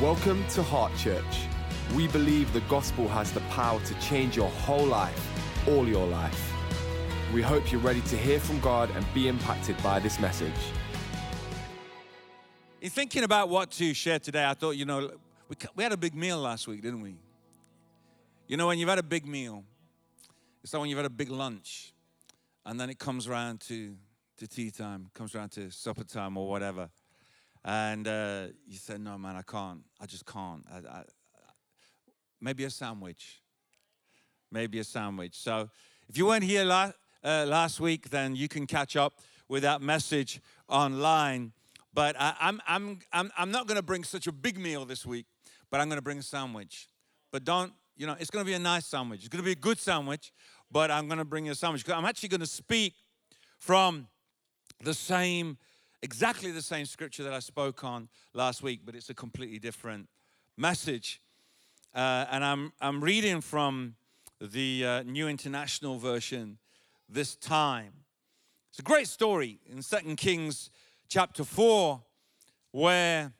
Welcome to Heart Church. We believe the gospel has the power to change your whole life, all your life. We hope you're ready to hear from God and be impacted by this message. In thinking about what to share today, I thought, you know, we, we had a big meal last week, didn't we? You know, when you've had a big meal, it's like when you've had a big lunch, and then it comes around to, to tea time, comes around to supper time or whatever. And uh, you said, no, man, I can't. I just can't. I, I, maybe a sandwich. Maybe a sandwich. So if you weren't here last, uh, last week, then you can catch up with that message online. But I, I'm, I'm, I'm, I'm not going to bring such a big meal this week, but I'm going to bring a sandwich. But don't, you know, it's going to be a nice sandwich. It's going to be a good sandwich, but I'm going to bring you a sandwich. I'm actually going to speak from the same exactly the same scripture that I spoke on last week, but it's a completely different message. Uh, and I'm, I'm reading from the uh, New International Version this time. It's a great story in Second Kings chapter 4, where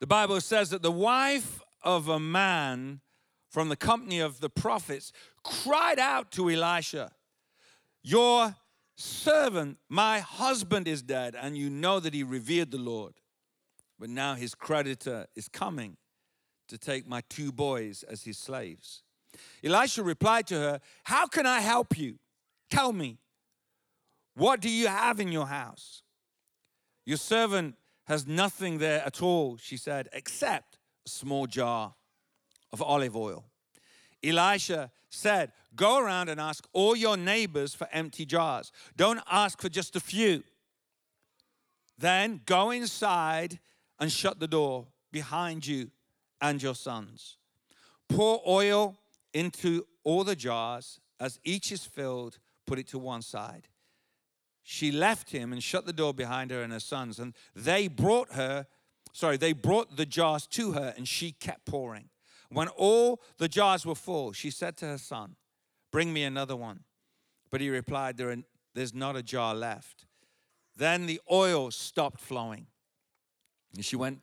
the Bible says that the wife of a man from the company of the prophets cried out to Elisha, Your servant, my husband is dead, and you know that he revered the Lord. But now his creditor is coming to take my two boys as his slaves. Elisha replied to her, How can I help you? Tell me, what do you have in your house? Your servant has nothing there at all, she said, except a small jar of olive oil. Elisha said, Go around and ask all your neighbors for empty jars. Don't ask for just a few. Then go inside and shut the door behind you and your sons. Pour oil into all the jars. As each is filled, put it to one side. She left him and shut the door behind her and her sons. And they brought her, sorry, they brought the jars to her and she kept pouring. When all the jars were full, she said to her son, Bring me another one. But he replied, there are, There's not a jar left. Then the oil stopped flowing. And she went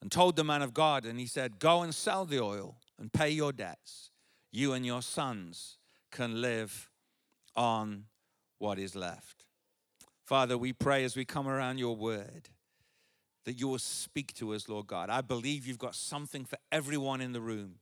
and told the man of God, and he said, Go and sell the oil and pay your debts. You and your sons can live on what is left. Father, we pray as we come around your word that you will speak to us, Lord God. I believe you've got something for everyone in the room.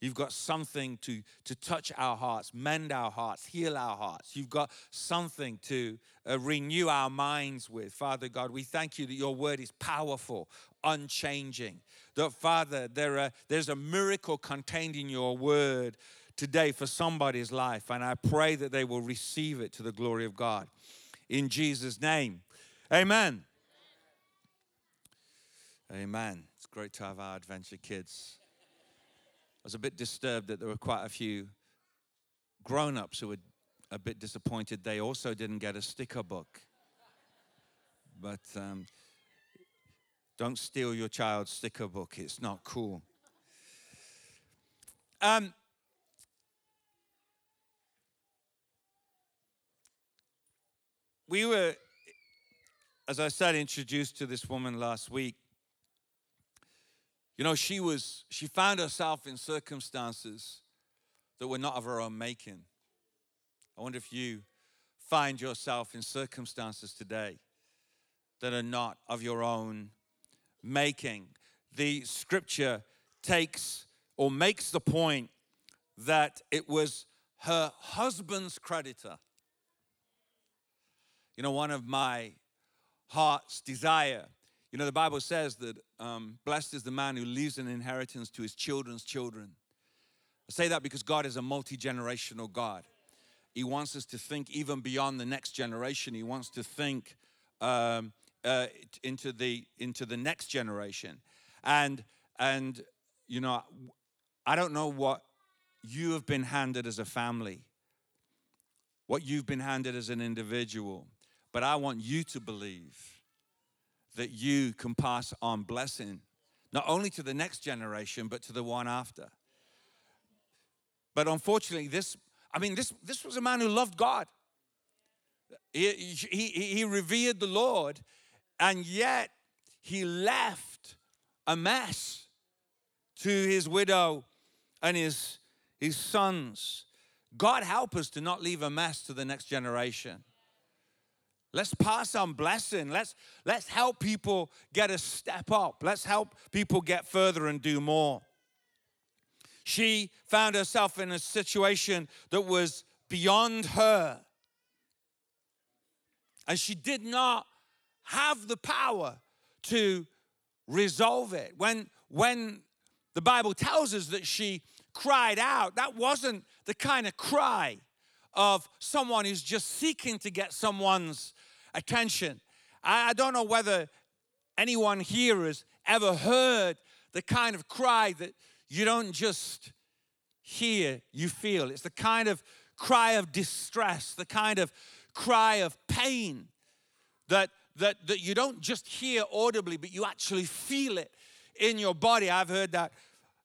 You've got something to, to touch our hearts, mend our hearts, heal our hearts. You've got something to uh, renew our minds with. Father God, we thank you that your word is powerful, unchanging. That, Father, there are, there's a miracle contained in your word today for somebody's life. And I pray that they will receive it to the glory of God. In Jesus' name, amen. Amen. It's great to have our adventure kids. I was a bit disturbed that there were quite a few grown ups who were a bit disappointed they also didn't get a sticker book. But um, don't steal your child's sticker book, it's not cool. Um, we were, as I said, introduced to this woman last week you know, she was, she found herself in circumstances that were not of her own making. I wonder if you find yourself in circumstances today that are not of your own making. The scripture takes or makes the point that it was her husband's creditor. You know, one of my heart's desire you know, the Bible says that um, blessed is the man who leaves an inheritance to his children's children. I say that because God is a multi generational God. He wants us to think even beyond the next generation. He wants to think um, uh, into the into the next generation, and and you know, I don't know what you have been handed as a family, what you've been handed as an individual, but I want you to believe that you can pass on blessing, not only to the next generation, but to the one after. But unfortunately, this, I mean, this, this was a man who loved God. He, he, he revered the Lord, and yet he left a mess to his widow and his, his sons. God help us to not leave a mess to the next generation. Let's pass on blessing. Let's, let's help people get a step up. Let's help people get further and do more. She found herself in a situation that was beyond her. And she did not have the power to resolve it. When, when the Bible tells us that she cried out, that wasn't the kind of cry of someone who's just seeking to get someone's attention. I, I don't know whether anyone here has ever heard the kind of cry that you don't just hear, you feel. It's the kind of cry of distress, the kind of cry of pain that, that, that you don't just hear audibly, but you actually feel it in your body. I've heard that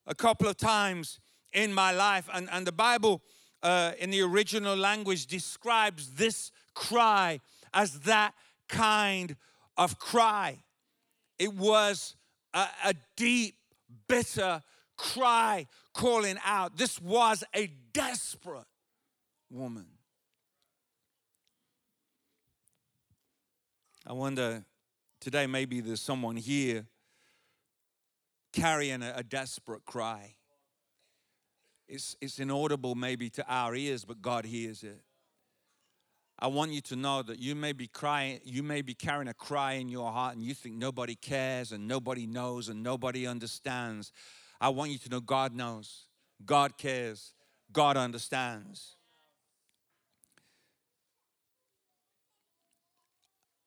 a couple of times in my life. And, and the Bible, uh, in the original language, describes this cry as that kind of cry. It was a, a deep, bitter cry calling out. This was a desperate woman. I wonder today, maybe there's someone here carrying a, a desperate cry. It's, it's inaudible maybe to our ears, but God hears it. I want you to know that you may be crying, you may be carrying a cry in your heart and you think nobody cares and nobody knows and nobody understands. I want you to know God knows, God cares, God understands.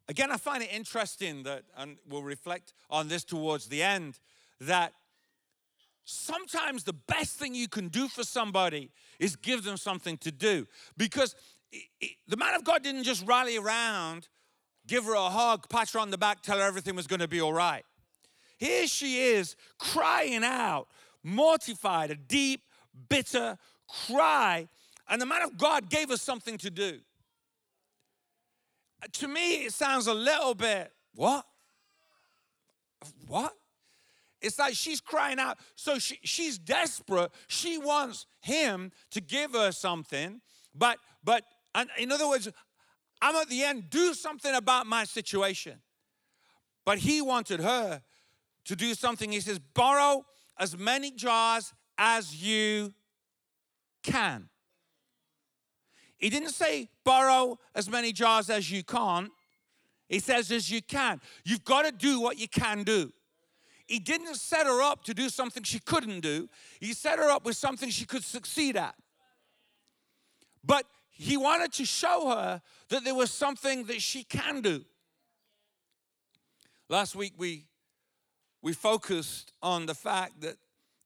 Again, I find it interesting that, and we'll reflect on this towards the end, that sometimes the best thing you can do for somebody is give them something to do. Because the man of God didn't just rally around, give her a hug, pat her on the back, tell her everything was going to be all right. Here she is crying out, mortified, a deep, bitter cry. And the man of God gave us something to do. Uh, to me, it sounds a little bit, what? What? It's like she's crying out. So she, she's desperate. She wants him to give her something. But, but in other words, I'm at the end, do something about my situation. But he wanted her to do something. He says, borrow as many jars as you can. He didn't say borrow as many jars as you can't. He says as you can. You've got to do what you can do. He didn't set her up to do something she couldn't do. He set her up with something she could succeed at. But he wanted to show her that there was something that she can do. Last week we we focused on the fact that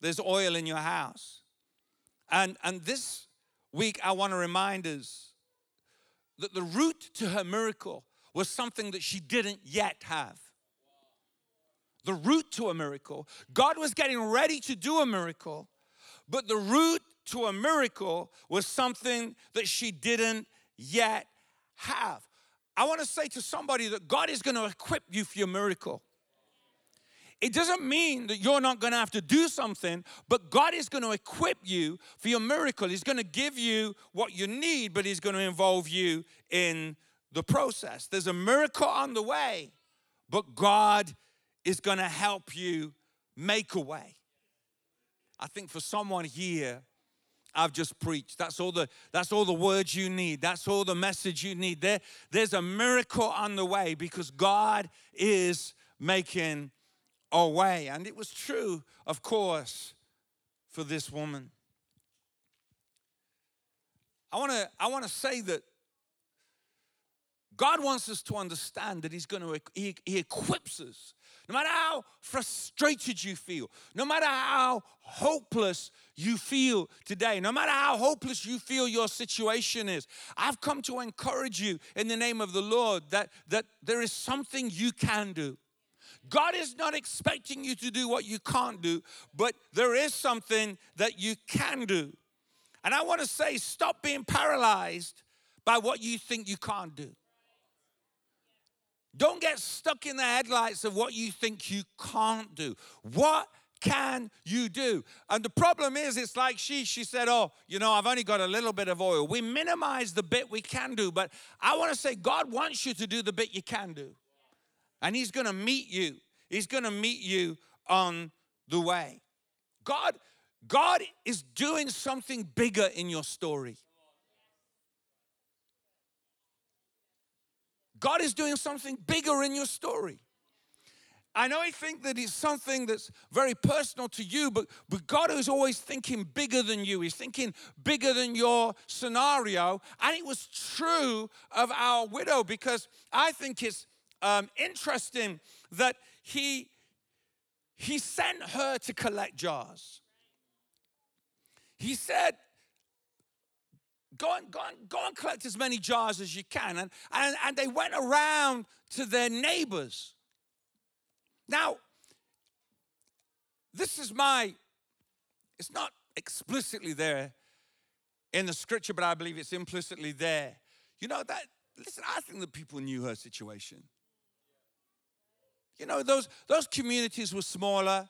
there's oil in your house. And and this week I want to remind us that the root to her miracle was something that she didn't yet have. The root to a miracle. God was getting ready to do a miracle, but the root to a miracle was something that she didn't yet have. I want to say to somebody that God is going to equip you for your miracle. It doesn't mean that you're not going to have to do something, but God is going to equip you for your miracle. He's going to give you what you need, but He's going to involve you in the process. There's a miracle on the way, but God is going to help you make a way. I think for someone here, I've just preached. That's all the that's all the words you need. That's all the message you need. There, there's a miracle on the way because God is making a way. And it was true, of course, for this woman. I want to I want to say that God wants us to understand that He's going to he, he equips us no matter how frustrated you feel, no matter how hopeless you feel today, no matter how hopeless you feel your situation is, I've come to encourage you in the name of the Lord that, that there is something you can do. God is not expecting you to do what you can't do, but there is something that you can do. And I want to say, stop being paralyzed by what you think you can't do. Don't get stuck in the headlights of what you think you can't do. What can you do? And the problem is, it's like she, she said, Oh, you know, I've only got a little bit of oil. We minimize the bit we can do, but I want to say, God wants you to do the bit you can do. And He's going to meet you, He's going to meet you on the way. God, God is doing something bigger in your story. God is doing something bigger in your story. I know I think that it's something that's very personal to you, but, but God is always thinking bigger than you. He's thinking bigger than your scenario. And it was true of our widow because I think it's um, interesting that he, he sent her to collect jars. He said, go and, go, and, go and collect as many jars as you can. And, and, and they went around to their neighbors now, this is my, it's not explicitly there in the scripture, but I believe it's implicitly there. You know, that, listen, I think that people knew her situation. You know, those, those communities were smaller.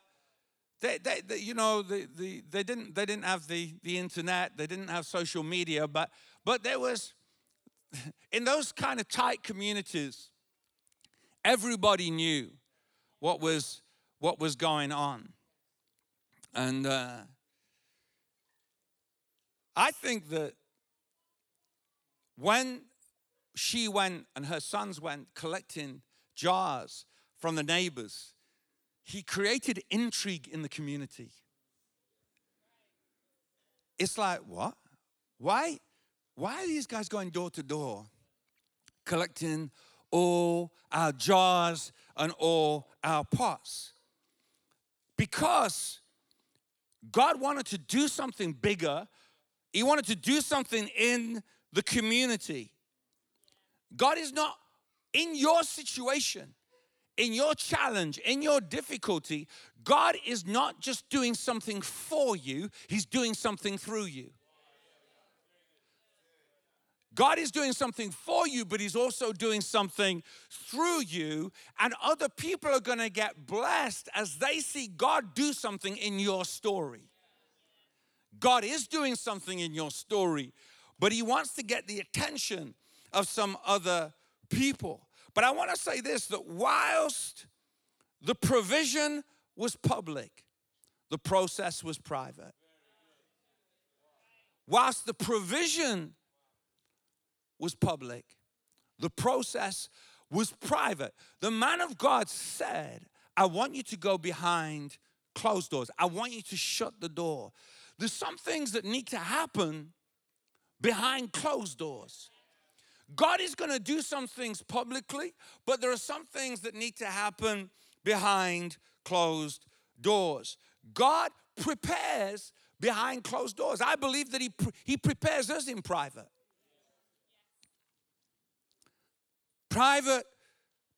They, they, they, you know, the, the, they, didn't, they didn't have the, the internet, they didn't have social media, but, but there was, in those kind of tight communities, everybody knew what was what was going on. And uh, I think that when she went and her sons went collecting jars from the neighbors, he created intrigue in the community. It's like, what? Why? Why are these guys going door to door collecting all our jars and all our pots. Because God wanted to do something bigger, He wanted to do something in the community. God is not in your situation, in your challenge, in your difficulty. God is not just doing something for you, He's doing something through you. God is doing something for you, but He's also doing something through you. And other people are going to get blessed as they see God do something in your story. God is doing something in your story, but He wants to get the attention of some other people. But I want to say this that whilst the provision was public, the process was private. Whilst the provision was public, the process was private. The man of God said, I want you to go behind closed doors. I want you to shut the door. There's some things that need to happen behind closed doors. God is going to do some things publicly, but there are some things that need to happen behind closed doors. God prepares behind closed doors. I believe that He, he prepares us in private. private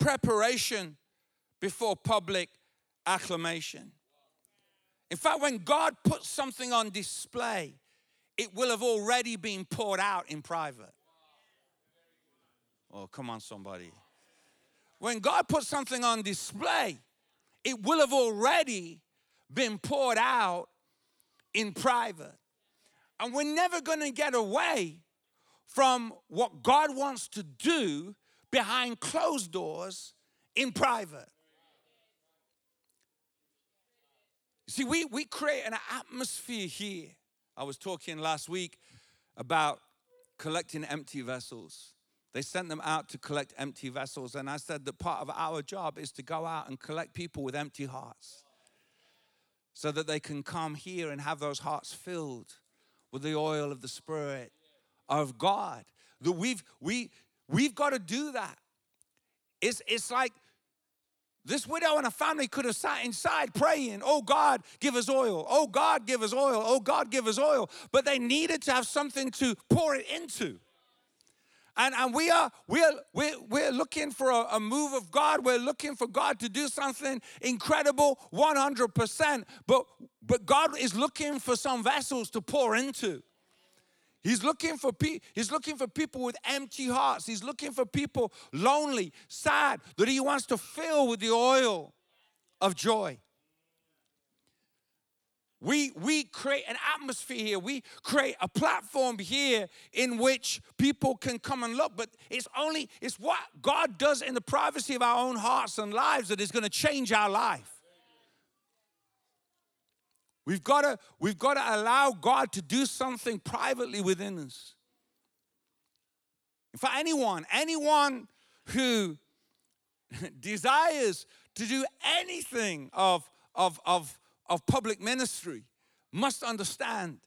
preparation before public acclamation. In fact, when God puts something on display, it will have already been poured out in private. Oh, come on, somebody. When God puts something on display, it will have already been poured out in private. And we're never going to get away from what God wants to do behind closed doors in private. See, we, we create an atmosphere here. I was talking last week about collecting empty vessels. They sent them out to collect empty vessels, and I said that part of our job is to go out and collect people with empty hearts so that they can come here and have those hearts filled with the oil of the Spirit of God. That we've we We've got to do that. It's, it's like this widow and her family could have sat inside praying, Oh God, give us oil. Oh God, give us oil. Oh God, give us oil. But they needed to have something to pour it into. And, and we are we're, we're, we're looking for a, a move of God. We're looking for God to do something incredible 100%. But, but God is looking for some vessels to pour into. He's looking for pe- he's looking for people with empty hearts. He's looking for people lonely, sad, that he wants to fill with the oil of joy. We, we create an atmosphere here. We create a platform here in which people can come and look. But it's only, it's what God does in the privacy of our own hearts and lives that is going to change our life. We've got to, we've got to allow God to do something privately within us. For anyone, anyone who desires to do anything of, of, of, of public ministry must understand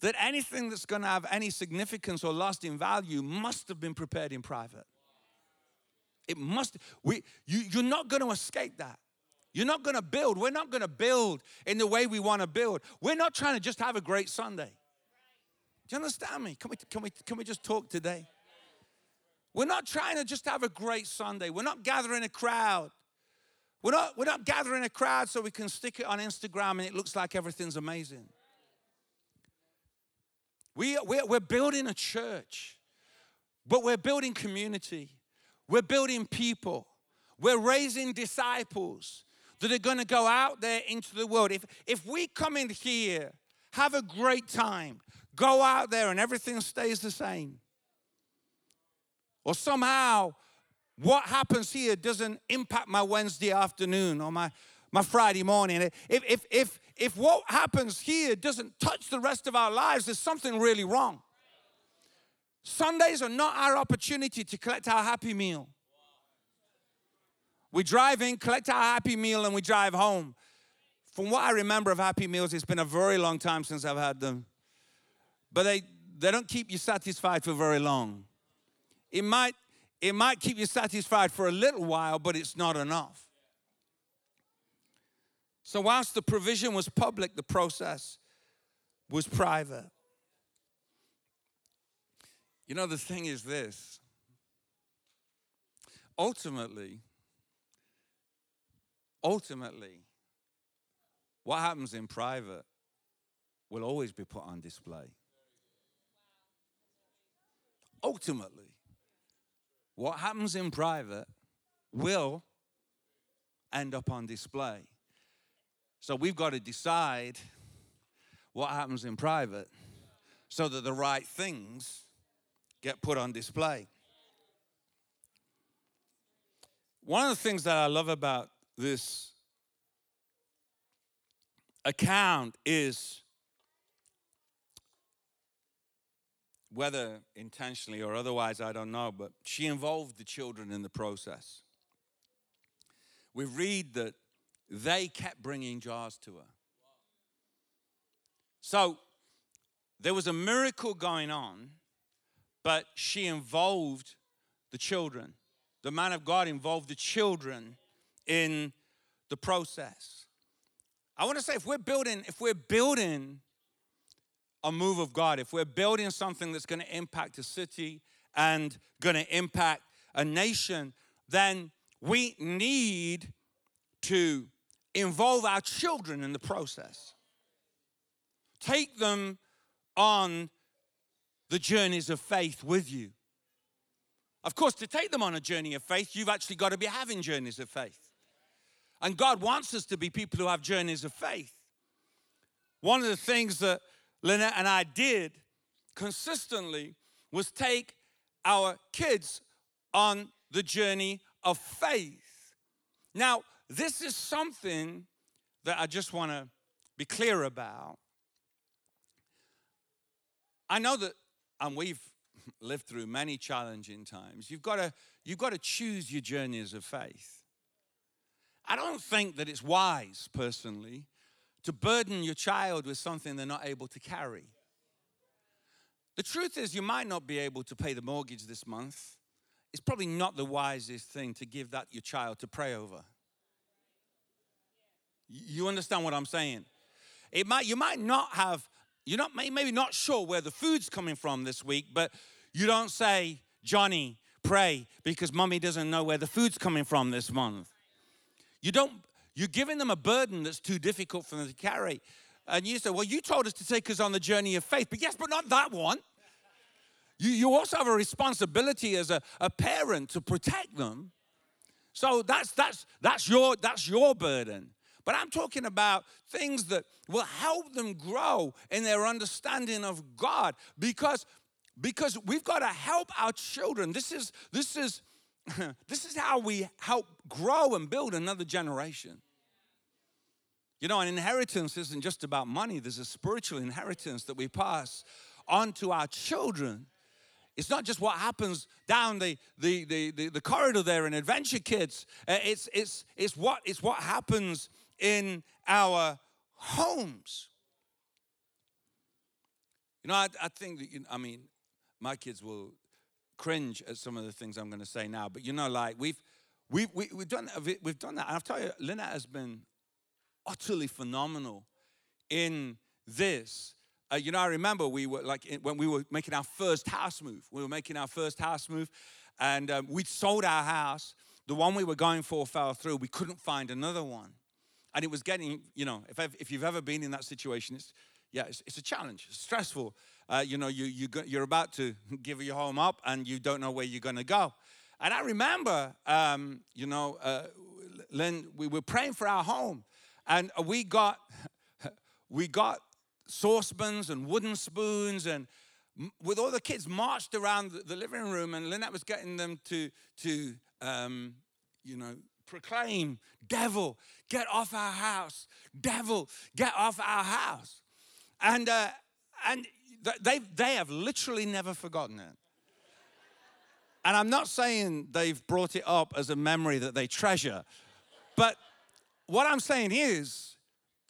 that anything that's going to have any significance or lasting value must have been prepared in private. It must, we, you, you're not going to escape that. You're not going to build. We're not going to build in the way we want to build. We're not trying to just have a great Sunday. Do you understand me? Can we, can we, can we just talk today? We're not trying to just have a great Sunday. We're not gathering a crowd. We're not, we're not gathering a crowd so we can stick it on Instagram and it looks like everything's amazing. We, we're, we're building a church, but we're building community. We're building people. We're raising disciples that are going to go out there into the world. If, if we come in here, have a great time, go out there and everything stays the same, or somehow what happens here doesn't impact my Wednesday afternoon or my, my Friday morning. If, if, if, if what happens here doesn't touch the rest of our lives, there's something really wrong. Sundays are not our opportunity to collect our happy meal. We drive in, collect our Happy Meal, and we drive home. From what I remember of Happy Meals, it's been a very long time since I've had them. But they, they don't keep you satisfied for very long. It might, it might keep you satisfied for a little while, but it's not enough. So, whilst the provision was public, the process was private. You know, the thing is this ultimately, ultimately, what happens in private will always be put on display. Ultimately, what happens in private will end up on display. So we've got to decide what happens in private so that the right things get put on display. One of the things that I love about this account is whether intentionally or otherwise, I don't know, but she involved the children in the process. We read that they kept bringing jars to her. So there was a miracle going on, but she involved the children. The man of God involved the children in the process. I want to say if we're building, if we're building a move of God, if we're building something that's going to impact a city and going to impact a nation, then we need to involve our children in the process. Take them on the journeys of faith with you. Of course, to take them on a journey of faith, you've actually got to be having journeys of faith. And God wants us to be people who have journeys of faith. One of the things that and I did consistently was take our kids on the journey of faith. Now, this is something that I just want to be clear about. I know that, and we've lived through many challenging times. You've got to, you've got to choose your journeys of faith. I don't think that it's wise, personally, to burden your child with something they're not able to carry. The truth is, you might not be able to pay the mortgage this month. It's probably not the wisest thing to give that your child to pray over. You understand what I'm saying? It might, you might not have, you're not maybe not sure where the food's coming from this week, but you don't say, Johnny, pray because mommy doesn't know where the food's coming from this month. You don't, you're giving them a burden that's too difficult for them to carry. And you say, Well, you told us to take us on the journey of faith, but yes, but not that one. you, you also have a responsibility as a, a parent to protect them. So that's that's that's your that's your burden. But I'm talking about things that will help them grow in their understanding of God because because we've got to help our children. This is this is this is how we help grow and build another generation. You know, an inheritance isn't just about money, there's a spiritual inheritance that we pass on to our children. It's not just what happens down the, the, the, the, the corridor there in Adventure Kids. Uh, it's, it's, it's, what, it's what happens in our homes. You know, I, I think that, you know, I mean, my kids will cringe at some of the things I'm going to say now, but you know, like we've, we've, we, we have done, we've done that. And I'll tell you, Lynette has been utterly phenomenal in this. Uh, you know, I remember we were like when we were making our first house move. We were making our first house move, and um, we'd sold our house. The one we were going for fell through. We couldn't find another one and it was getting, you know, if, if you've ever been in that situation, it's, yeah, it's, it's a challenge, it's stressful. Uh, you know, you, you, you're about to give your home up and you don't know where you're going to go. And I remember, um, you know, uh, Lynn, we were praying for our home and we got, we got saucepans and wooden spoons and with all the kids marched around the, living room and Lynette was getting them to, to um, you know, proclaim, Devil, get off our house. Devil, get off our house. And, uh, and they, they have literally never forgotten it. And I'm not saying they've brought it up as a memory that they treasure, but what I'm saying is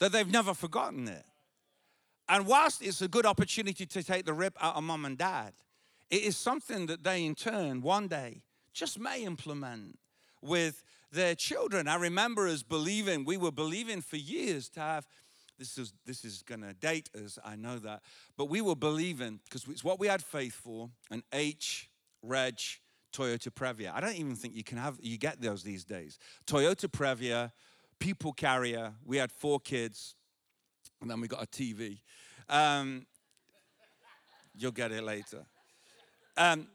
that they've never forgotten it. And whilst it's a good opportunity to take the rip out of mom and dad, it is something that they in turn one day just may implement with their children. I remember us believing, we were believing for years to have, this is, this is going to date us, I know that, but we were believing, because it's what we had faith for, an H, Reg, Toyota Previa. I don't even think you can have, you get those these days. Toyota Previa, people carrier, we had four kids, and then we got a TV. Um, you'll get it later. Um,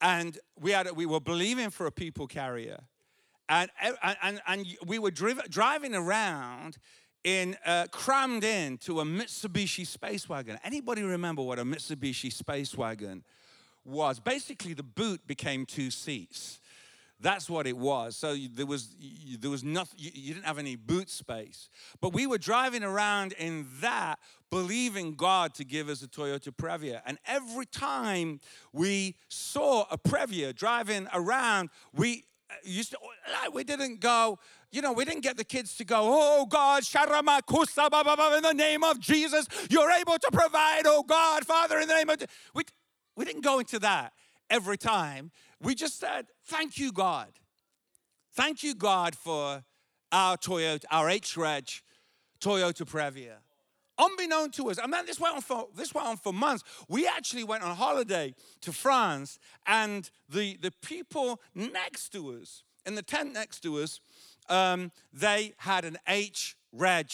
and we had we were believing for a people carrier and, and, and we were driv- driving around in uh, crammed into a Mitsubishi space wagon. Anybody remember what a Mitsubishi space wagon was? Basically, the boot became two seats. That's what it was. So there was there was nothing. You didn't have any boot space. But we were driving around in that, believing God to give us a Toyota Previa. And every time we saw a Previa driving around, we used to, we didn't go, you know, we didn't get the kids to go, oh God, in the name of Jesus, you're able to provide, oh God, Father, in the name of, we, we didn't go into that every time. We just said, thank you, God. Thank you, God, for our Toyota, our H-Reg Toyota Previa unbeknown to us. I mean, this went on for this went on for months. We actually went on holiday to France, and the the people next to us in the tent next to us, um, they had an H Reg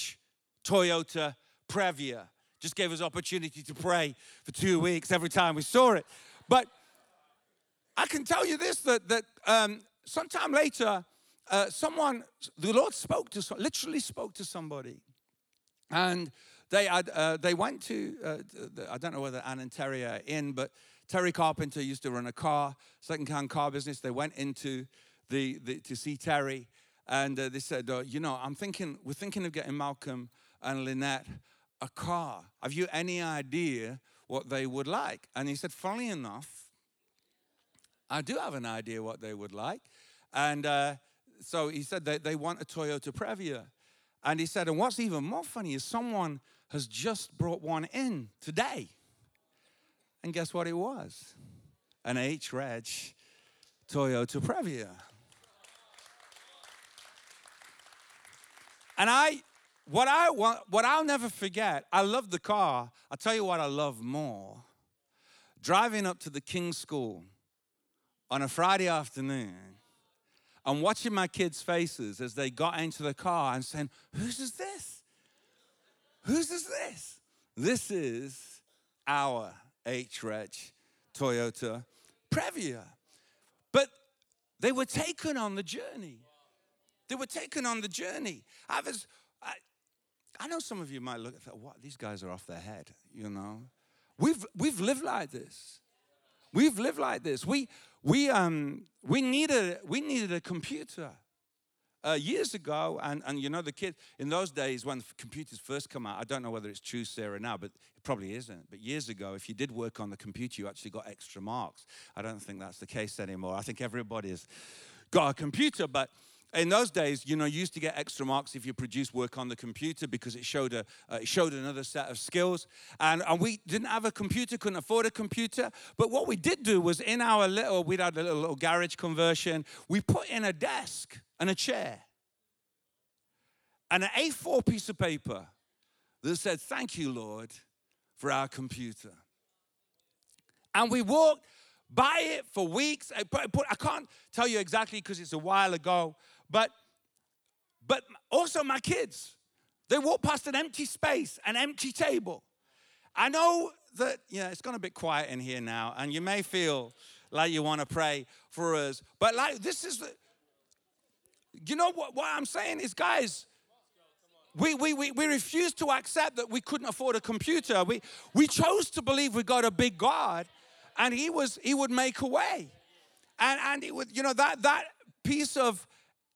Toyota Previa. Just gave us opportunity to pray for two weeks every time we saw it. But I can tell you this that that um, sometime later, uh, someone the Lord spoke to literally spoke to somebody, and they, had, uh, they went to, uh, I don't know whether Ann and Terry are in, but Terry Carpenter used to run a car, second-hand car business. They went into the, the to see Terry, and uh, they said, uh, you know, I'm thinking, we're thinking of getting Malcolm and Lynette a car. Have you any idea what they would like? And he said, funnily enough, I do have an idea what they would like. And uh, so he said they, they want a Toyota Previa. And he said, and what's even more funny is someone has just brought one in today. And guess what it was? An H Reg Toyota Previa. And I, what I want, what I'll never forget, I love the car. I'll tell you what I love more. Driving up to the King's School on a Friday afternoon and watching my kids' faces as they got into the car and saying, Whose is this? Whose is this? This is our H Reg Toyota Previa. But they were taken on the journey. They were taken on the journey. I was, I, I know some of you might look at that, what, these guys are off their head, you know. We've, we've lived like this. We've lived like this. We, we, um, we, needed, we needed a computer uh, years ago, and, and you know, the kids, in those days when computers first come out, I don't know whether it's true, Sarah, now, but it probably isn't. But years ago, if you did work on the computer, you actually got extra marks. I don't think that's the case anymore. I think everybody's got a computer, but in those days, you know, you used to get extra marks if you produced work on the computer because it showed a uh, it showed another set of skills. And, and we didn't have a computer, couldn't afford a computer. But what we did do was in our little, we'd had a little, little garage conversion. We put in a desk and a chair and an A4 piece of paper that said, "Thank you, Lord, for our computer." And we walked by it for weeks. I, I can't tell you exactly because it's a while ago, but, but also my kids, they walk past an empty space, an empty table. I know that, yeah, it's gone a bit quiet in here now, and you may feel like you want to pray for us, but like this is you know what, what I'm saying is, guys, we, we, we, we refuse to accept that we couldn't afford a computer. We, we chose to believe we got a big God and he was he would make a way. And and it would, you know, that that piece of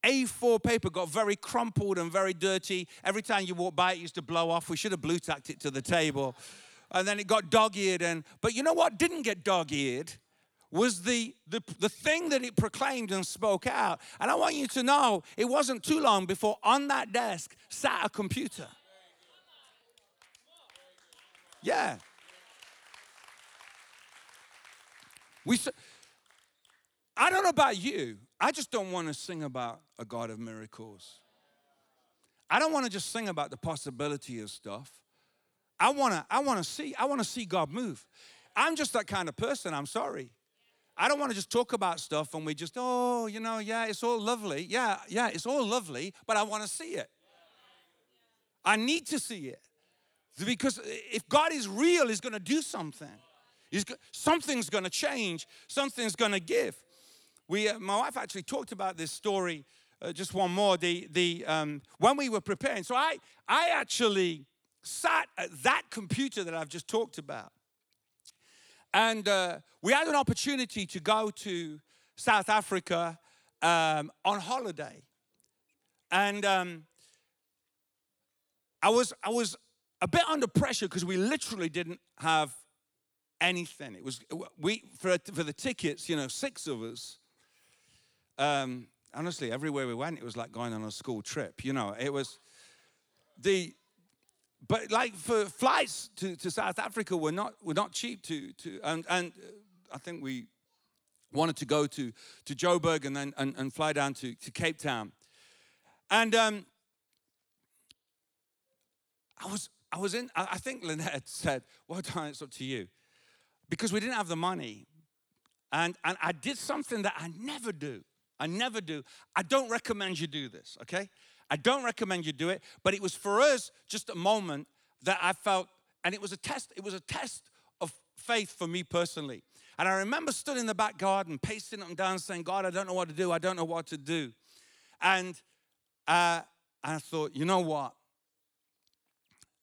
a4 paper got very crumpled and very dirty. Every time you walk by, it used to blow off. We should have blue tacked it to the table. And then it got dog-eared. And but you know what didn't get dog-eared? Was the, the, the thing that it proclaimed and spoke out. And I want you to know it wasn't too long before on that desk sat a computer. Yeah. We, I don't know about you. I just don't want to sing about a God of miracles. I don't want to just sing about the possibility of stuff. I want to I want to see I want to see God move. I'm just that kind of person, I'm sorry. I don't want to just talk about stuff and we just oh, you know, yeah, it's all lovely. Yeah, yeah, it's all lovely, but I want to see it. I need to see it. Because if God is real, he's going to do something. He's, something's going to change. Something's going to give. We, uh, my wife actually talked about this story. Uh, just one more. The, the, um, when we were preparing, so I, I actually sat at that computer that I've just talked about. And uh, we had an opportunity to go to South Africa um, on holiday. And um, I, was, I was a bit under pressure because we literally didn't have anything. It was we for for the tickets. You know, six of us. Um, honestly, everywhere we went, it was like going on a school trip. You know, it was the. But like for flights to, to South Africa were not were not cheap to to and and I think we wanted to go to to Joburg and then and, and fly down to, to Cape Town. And um, I was I was in I think Lynette said, Well it's up to you because we didn't have the money. And, and I did something that I never do. I never do. I don't recommend you do this, okay? I don't recommend you do it, but it was for us just a moment that I felt, and it was a test, it was a test of faith for me personally. And I remember stood in the back garden, pacing up and down, saying, God, I don't know what to do. I don't know what to do. And uh, I thought, you know what?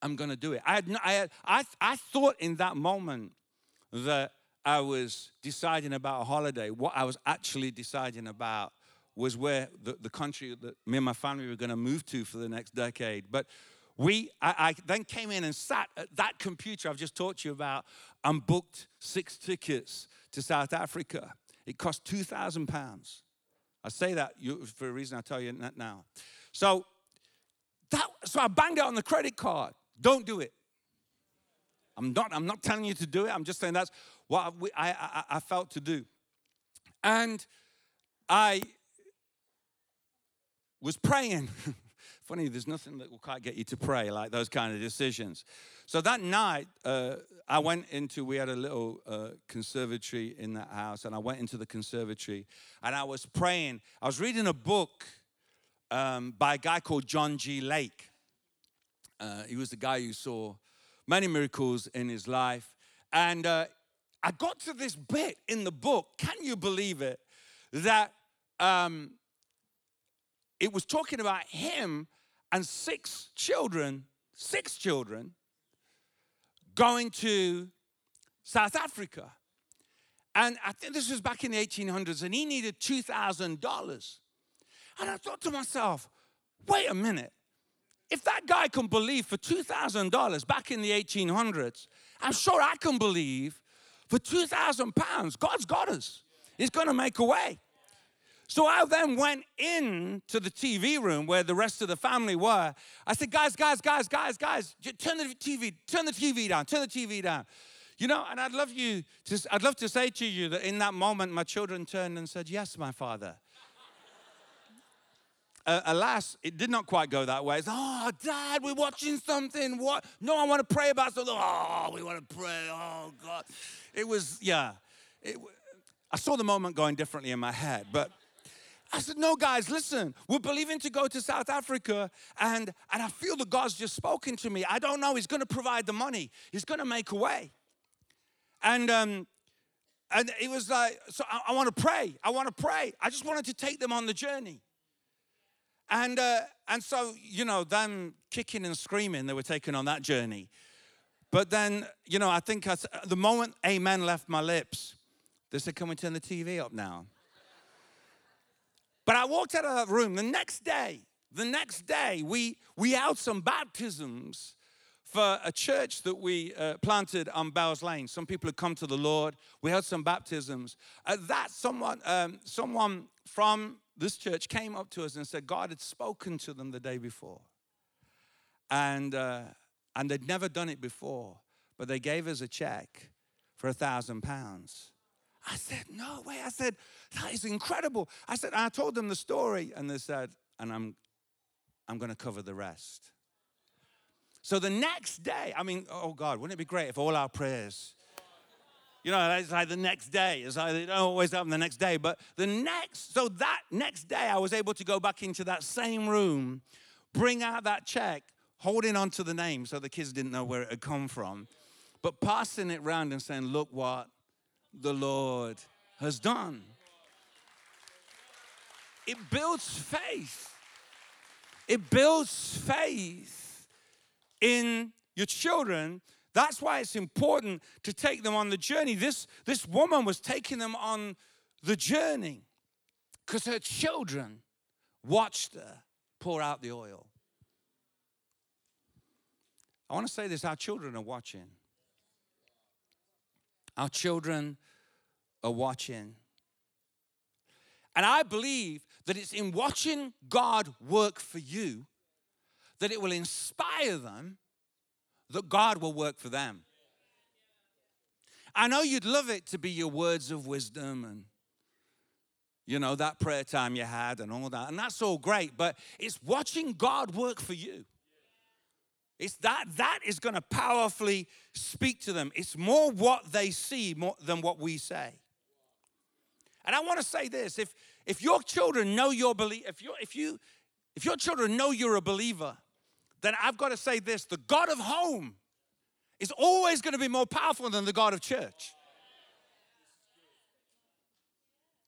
I'm going to do it. I, had, I, had, I, I thought in that moment that I was deciding about a holiday. What I was actually deciding about was where the, the country that me and my family were going to move to for the next decade. But we, I, I, then came in and sat at that computer I've just talked to you about and booked six tickets to South Africa. It cost two thousand pounds. I say that for a reason. I'll tell you that now. So that, so I banged it on the credit card. Don't do it. I'm not, I'm not telling you to do it. I'm just saying that's what I, I, I felt to do. And I was praying. Funny, there's nothing that will quite get you to pray like those kind of decisions. So that night, uh, I went into, we had a little uh, conservatory in that house, and I went into the conservatory and I was praying. I was reading a book um, by a guy called John G. Lake. Uh, he was the guy who saw many miracles in his life. And uh, I got to this bit in the book. Can you believe it? That um, it was talking about him and six children, six children going to South Africa. And I think this was back in the 1800s, and he needed $2,000. And I thought to myself, wait a minute. If that guy can believe for $2,000 back in the 1800s, I'm sure I can believe for 2,000 pounds, God's got us. He's going to make a way. So I then went in to the TV room where the rest of the family were. I said, guys, guys, guys, guys, guys, turn the TV, turn the TV down, turn the TV down. You know, and I'd love you to, I'd love to say to you that in that moment, my children turned and said, Yes, my father. Uh, alas, it did not quite go that way. It's, oh, Dad, we're watching something. What? No, I want to pray about something. Oh, we want to pray. Oh, God. It was, yeah. It, I saw the moment going differently in my head, but I said, no, guys, listen, we're believing to go to South Africa, and, and I feel that God's just spoken to me. I don't know, He's gonna provide the money, He's gonna make a way. And um, and it was like, so I, I want to pray. I want to pray. I just wanted to take them on the journey. And uh, and so you know, them kicking and screaming, they were taken on that journey. But then, you know, I think I, the moment amen left my lips, they said, Can we turn the TV up now? But I walked out of that room the next day. The next day, we, we held some baptisms for a church that we uh, planted on Bells Lane. Some people had come to the Lord. We held some baptisms. At that, someone, um, someone from this church came up to us and said God had spoken to them the day before. And, uh, and they'd never done it before, but they gave us a check for a thousand pounds. I said, No way. I said, That is incredible. I said, I told them the story, and they said, And I'm, I'm going to cover the rest. So the next day, I mean, oh God, wouldn't it be great if all our prayers, you know, it's like the next day. It's like don't always happen the next day, but the next, so that next day, I was able to go back into that same room, bring out that check, holding on to the name so the kids didn't know where it had come from, but passing it around and saying, Look what the Lord has done. It builds faith. It builds faith in your children. That's why it's important to take them on the journey. This, this woman was taking them on the journey because her children watched her pour out the oil. I want to say this our children are watching. Our children are watching. And I believe that it's in watching God work for you that it will inspire them that God will work for them. I know you'd love it to be your words of wisdom and, you know, that prayer time you had and all that. And that's all great, but it's watching God work for you. It's that that is going to powerfully speak to them. It's more what they see more than what we say. And I want to say this: if if your children know your belief, if you if you if your children know you're a believer, then I've got to say this: the God of home is always going to be more powerful than the God of church.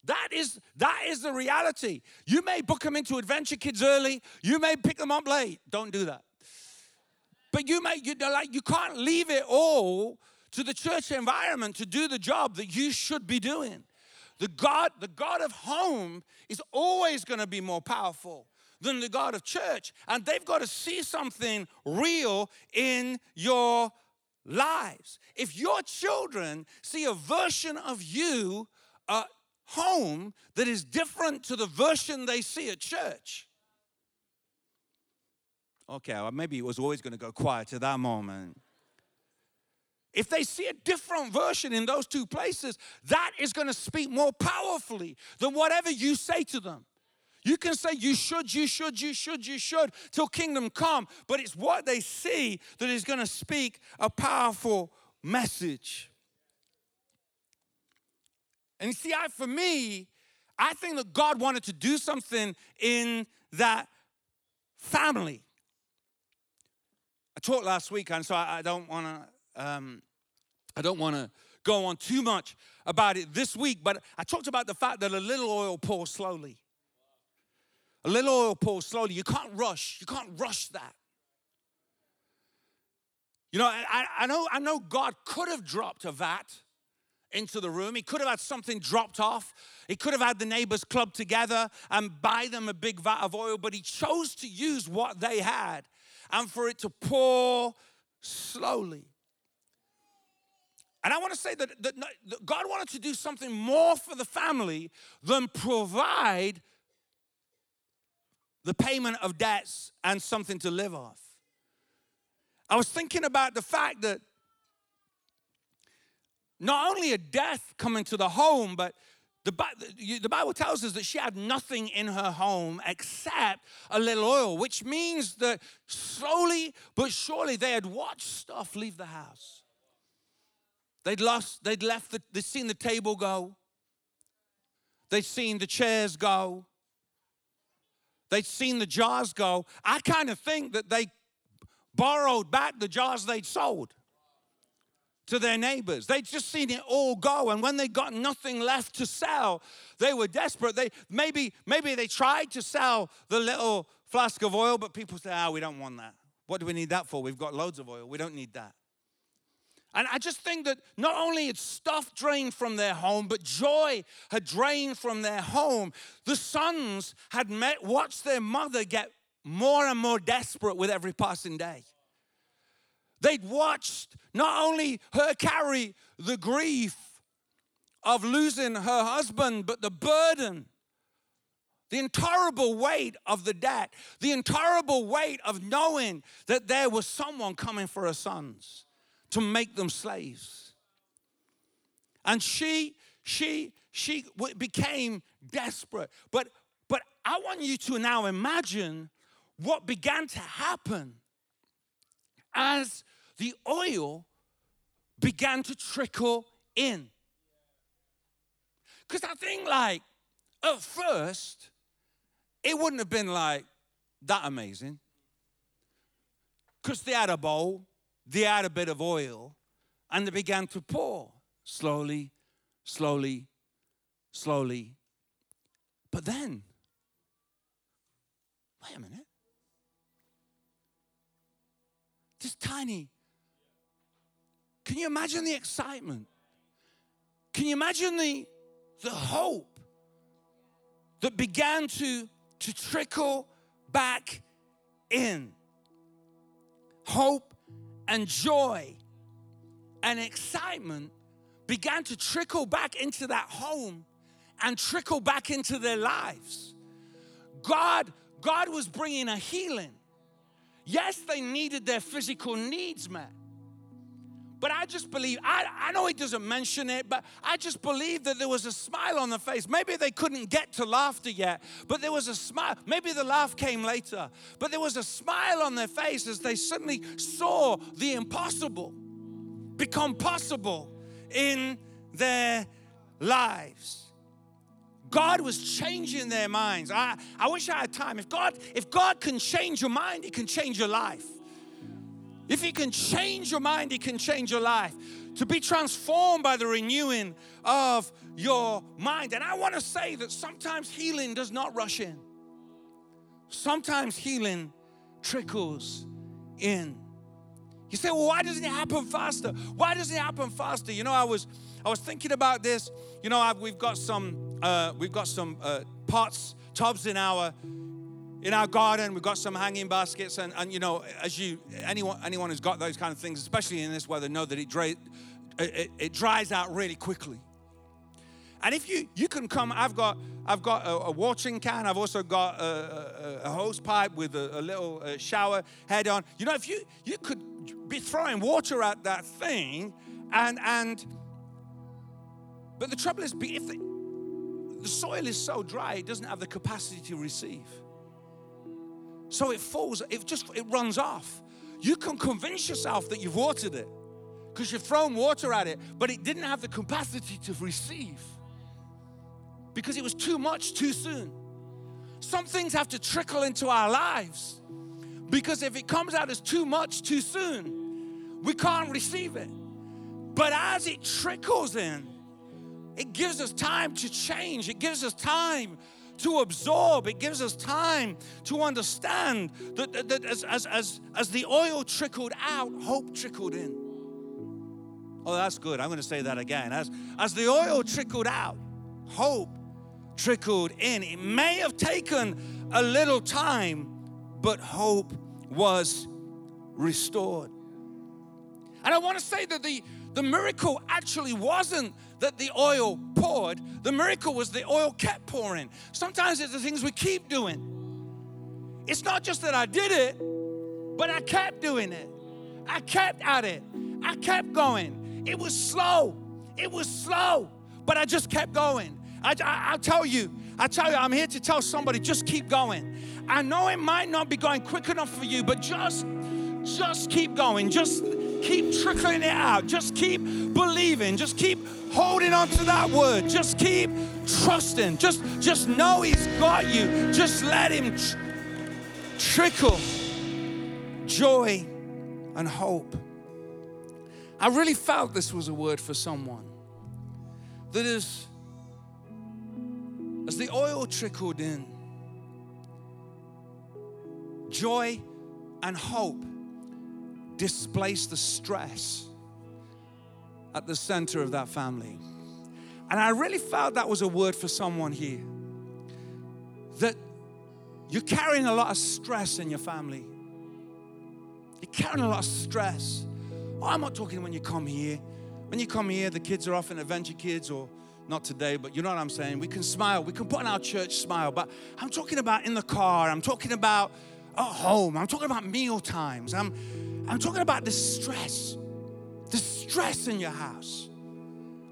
That is that is the reality. You may book them into Adventure Kids early. You may pick them up late. Don't do that. But you may, you know, like you can't leave it all to the church environment to do the job that you should be doing. The God, the God of home is always going to be more powerful than the God of church. And they've got to see something real in your lives. If your children see a version of you at home that is different to the version they see at church, Okay, well, maybe it was always going to go quiet at that moment. If they see a different version in those two places, that is going to speak more powerfully than whatever you say to them. You can say you should, you should, you should, you should till kingdom come, but it's what they see that is going to speak a powerful message. And you see, I, for me, I think that God wanted to do something in that family. I talked last week, and so I, don't want to. Um, I don't want to go on too much about it this week, but I talked about the fact that a little oil pours slowly. A little oil pours slowly. You can't rush. You can't rush that. You know, I, I know, I know God could have dropped a vat into the room. He could have had something dropped off. He could have had the neighbors club together and buy them a big vat of oil, but he chose to use what they had and for it to pour slowly. And I want to say that, that, that God wanted to do something more for the family than provide the payment of debts and something to live off. I was thinking about the fact that not only a death coming to the home, but the, Bible tells us that she had nothing in her home except a little oil, which means that slowly but surely they had watched stuff leave the house. They'd lost, they'd left, the, they'd seen the table go. They'd seen the chairs go. They'd seen the jars go. I kind of think that they borrowed back the jars they'd sold to their neighbors. They'd just seen it all go, and when they got nothing left to sell, they were desperate. They maybe maybe they tried to sell the little flask of oil, but people said, "Ah, oh, we don't want that. What do we need that for? We've got loads of oil. We don't need that." And I just think that not only had stuff drained from their home, but joy had drained from their home. The sons had met, watched their mother get more and more desperate with every passing day. They'd watched not only her carry the grief of losing her husband, but the burden, the intolerable weight of the debt, the intolerable weight of knowing that there was someone coming for her sons to make them slaves. And she, she, she became desperate. But, but I want you to now imagine what began to happen as the oil began to trickle in. Because I think, like, at first, it wouldn't have been like that amazing. Because they had a bowl, they had a bit of oil, and they began to pour slowly, slowly, slowly. But then, wait a minute. This tiny. Can you imagine the excitement? Can you imagine the, the hope that began to, to trickle back in? Hope and joy and excitement began to trickle back into that home and trickle back into their lives. God, God was bringing a healing. Yes, they needed their physical needs met. But I just believe, I, I know he doesn't mention it, but I just believe that there was a smile on the face. Maybe they couldn't get to laughter yet, but there was a smile. Maybe the laugh came later, but there was a smile on their face as they suddenly saw the impossible become possible in their lives. God was changing their minds. I, I wish I had time. If God, if God can change your mind, He can change your life. If He can change your mind, He can change your life. To be transformed by the renewing of your mind. And I want to say that sometimes healing does not rush in, sometimes healing trickles in. You say, well, why doesn't it happen faster? Why doesn't it happen faster? You know, I was I was thinking about this. You know, I've, we've got some uh, we've got some uh, pots, tubs in our in our garden we've got some hanging baskets and, and you know as you anyone anyone who's got those kind of things especially in this weather know that it, dry, it, it dries out really quickly. And if you you can come i've got i've got a, a watering can. I've also got a, a, a hose pipe with a, little uh, shower head on. You know if you you could be throwing water at that thing and and but the trouble is if the, the soil is so dry it doesn't have the capacity to receive so it falls, it just it runs off. You can convince yourself that you've watered it because you've thrown water at it, but it didn't have the capacity to receive because it was too much too soon. Some things have to trickle into our lives because if it comes out as too much too soon, we can't receive it. But as it trickles in, it gives us time to change. It gives us time to absorb. It gives us time to understand that, that, that as, as, as, as the oil trickled out, hope trickled in. Oh, that's good. I'm going to say that again. As, as the oil trickled out, hope trickled in. It may have taken a little time, but hope was restored. And I want to say that the, the miracle actually wasn't that the oil poured, the miracle was the oil kept pouring. Sometimes it's the things we keep doing. It's not just that I did it, but I kept doing it. I kept at it. I kept going. It was slow. It was slow, but I just kept going. I, I, will tell you, I tell you, I'm here to tell somebody just keep going. I know it might not be going quick enough for you, but just, just keep going. Just keep trickling it out. Just keep believing. Just keep holding on to that word. Just keep trusting. Just, just know He's got you. Just let Him tr- trickle joy and hope. I really felt this was a word for someone that is, as the oil trickled in, joy and hope displace the stress at the center of that family. And I really felt that was a word for someone here. That you're carrying a lot of stress in your family. You're carrying a lot of stress. Oh, I'm not talking when you come here. When you come here, the kids are often adventure kids or not today, but you know what I'm saying. We can smile. We can put on our church smile. But I'm talking about in the car. I'm talking about at home. I'm talking about meal times. I'm I'm talking about the stress, the stress in your house.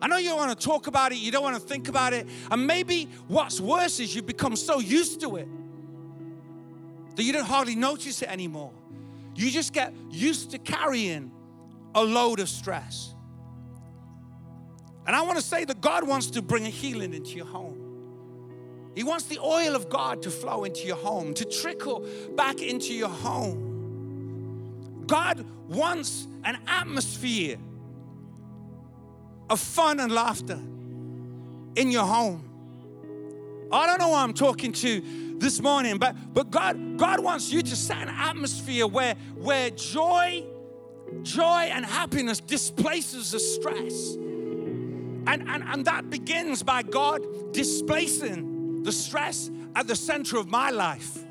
I know you don't want to talk about it, you don't want to think about it. And maybe what's worse is you become so used to it that you don't hardly notice it anymore. You just get used to carrying a load of stress. And I want to say that God wants to bring a healing into your home. He wants the oil of God to flow into your home, to trickle back into your home. God wants an atmosphere of fun and laughter in your home. I don't know who I'm talking to this morning, but, but God, God wants you to set an atmosphere where, where joy, joy and happiness displaces the stress. And, and, and that begins by God displacing the stress at the center of my life.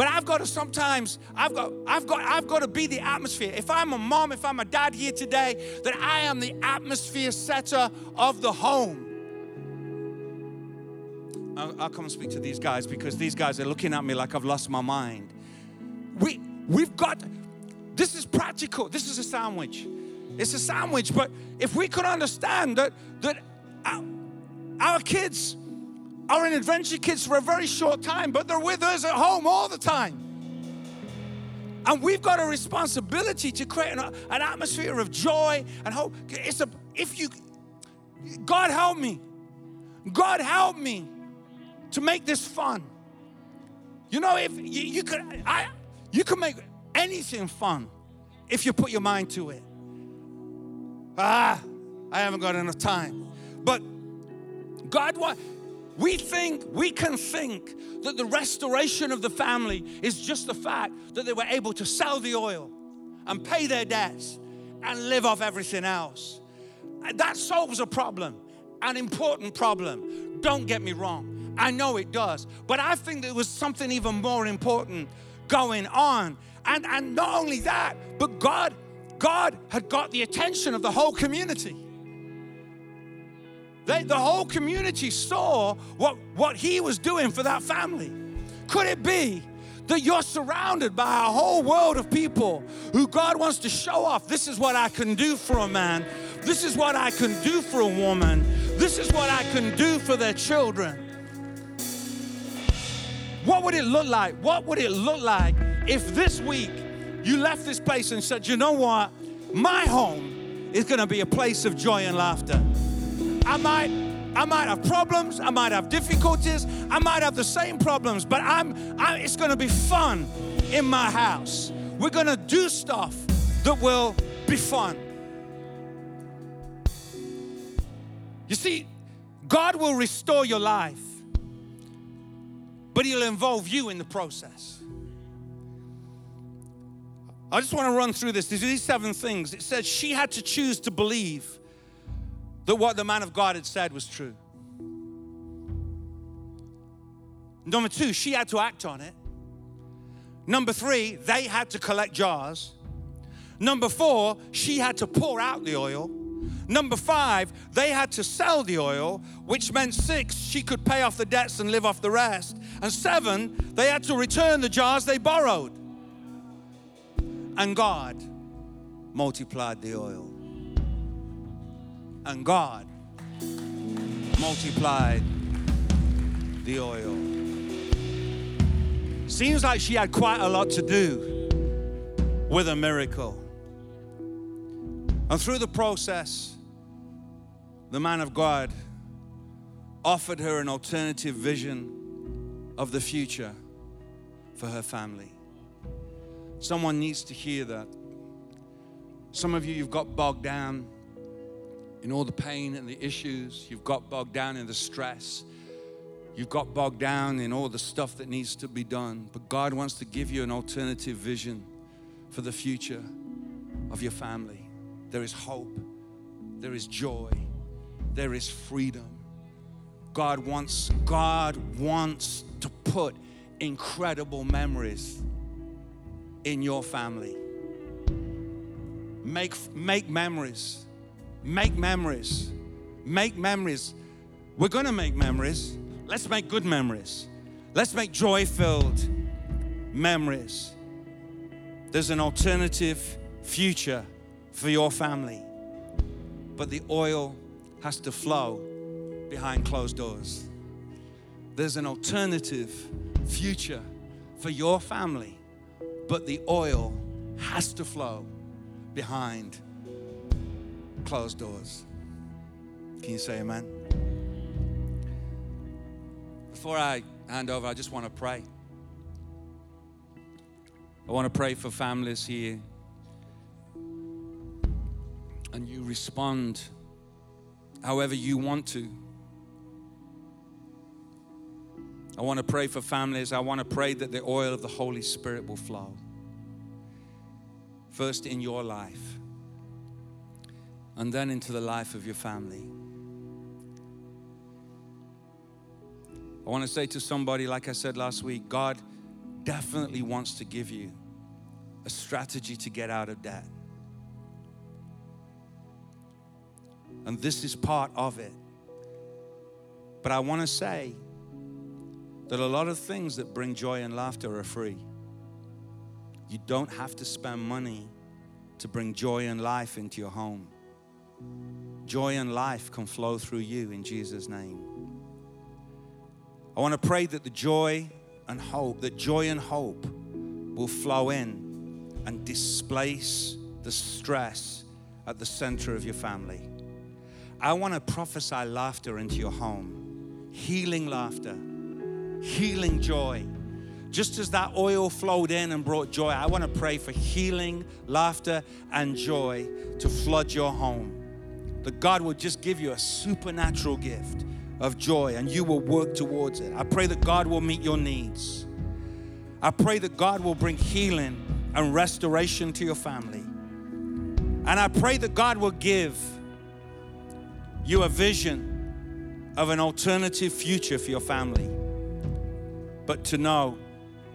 But I've got to sometimes, I've got, I've got, I've got to be the atmosphere. If I'm a mom, if I'm a dad here today, that I am the atmosphere setter of the home. I'll, I'll come and speak to these guys because these guys are looking at me like I've lost my mind. We, we've got, this is practical. This is a sandwich. It's a sandwich, but if we could understand that, that our, our kids are in Adventure Kids for a very short time, but they're with us at home all the time. And we've got a responsibility to create an, an atmosphere of joy and hope. It's a, if you, God help me. God help me to make this fun. You know, if you, you could, I, you can make anything fun if you put your mind to it. Ah, I haven't got enough time. But God, what? We think, we can think that the restoration of the family is just the fact that they were able to sell the oil and pay their debts and live off everything else. That solves a problem, an important problem. Don't get me wrong. I know it does. But I think there was something even more important going on. And, and not only that, but God, God had got the attention of the whole community. They, the whole community saw what, what he was doing for that family. Could it be that you're surrounded by a whole world of people who God wants to show off? This is what I can do for a man. This is what I can do for a woman. This is what I can do for their children. What would it look like? What would it look like if this week you left this place and said, you know what? My home is going to be a place of joy and laughter. I might I might have problems, I might have difficulties, I might have the same problems, but I'm, I, it's going to be fun in my house. We're going to do stuff that will be fun. You see, God will restore your life, but He'll involve you in the process. I just want to run through this. These these seven things. It says she had to choose to believe that what the man of God had said was true. Number two, she had to act on it. Number three, they had to collect jars. Number four, she had to pour out the oil. Number five, they had to sell the oil, which meant six, she could pay off the debts and live off the rest. And seven, they had to return the jars they borrowed. And God multiplied the oil. And God multiplied the oil. Seems like she had quite a lot to do with a miracle. And through the process, the man of God offered her an alternative vision of the future for her family. Someone needs to hear that. Some of you, you've got bogged down in all the pain and the issues, you've got bogged down in the stress. You've got bogged down in all the stuff that needs to be done, but God wants to give you an alternative vision for the future of your family. There is hope, there is joy, there is freedom. God wants God wants to put incredible memories in your family. Make make memories. Make memories. Make memories. We're going to make memories. Let's make good memories. Let's make joy filled memories. There's an alternative future for your family. But the oil has to flow behind closed doors. There's an alternative future for your family, but the oil has to flow behind closed doors. Can you say amen? Before I hand over, I just want to pray. I want to pray for families here and you respond however you want to. I want to pray for families. I want to pray that the oil of the Holy Spirit will flow. First in your life, and then into the life of your family. I want to say to somebody, like I said last week, God definitely wants to give you a strategy to get out of debt. And this is part of it. But I want to say that a lot of things that bring joy and laughter are free. You don't have to spend money to bring joy and life into your home. Joy and life can flow through you in Jesus' name. I want to pray that the joy and hope, that joy and hope will flow in and displace the stress at the center of your family. I want to prophesy laughter into your home, healing laughter, healing joy. Just as that oil flowed in and brought joy, I want to pray for healing, laughter, and joy to flood your home. That God will just give you a supernatural gift of joy and you will work towards it. I pray that God will meet your needs. I pray that God will bring healing and restoration to your family. And I pray that God will give you a vision of an alternative future for your family. But to know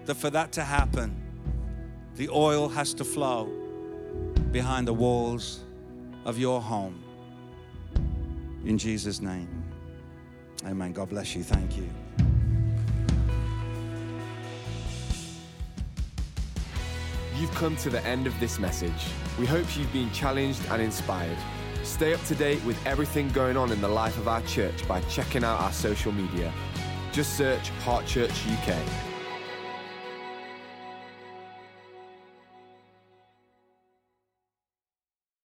that for that to happen, the oil has to flow behind the walls of your home. In Jesus' name. Amen. God bless you. Thank you. You've come to the end of this message. We hope you've been challenged and inspired. Stay up to date with everything going on in the life of our church by checking out our social media. Just search Heart Church UK.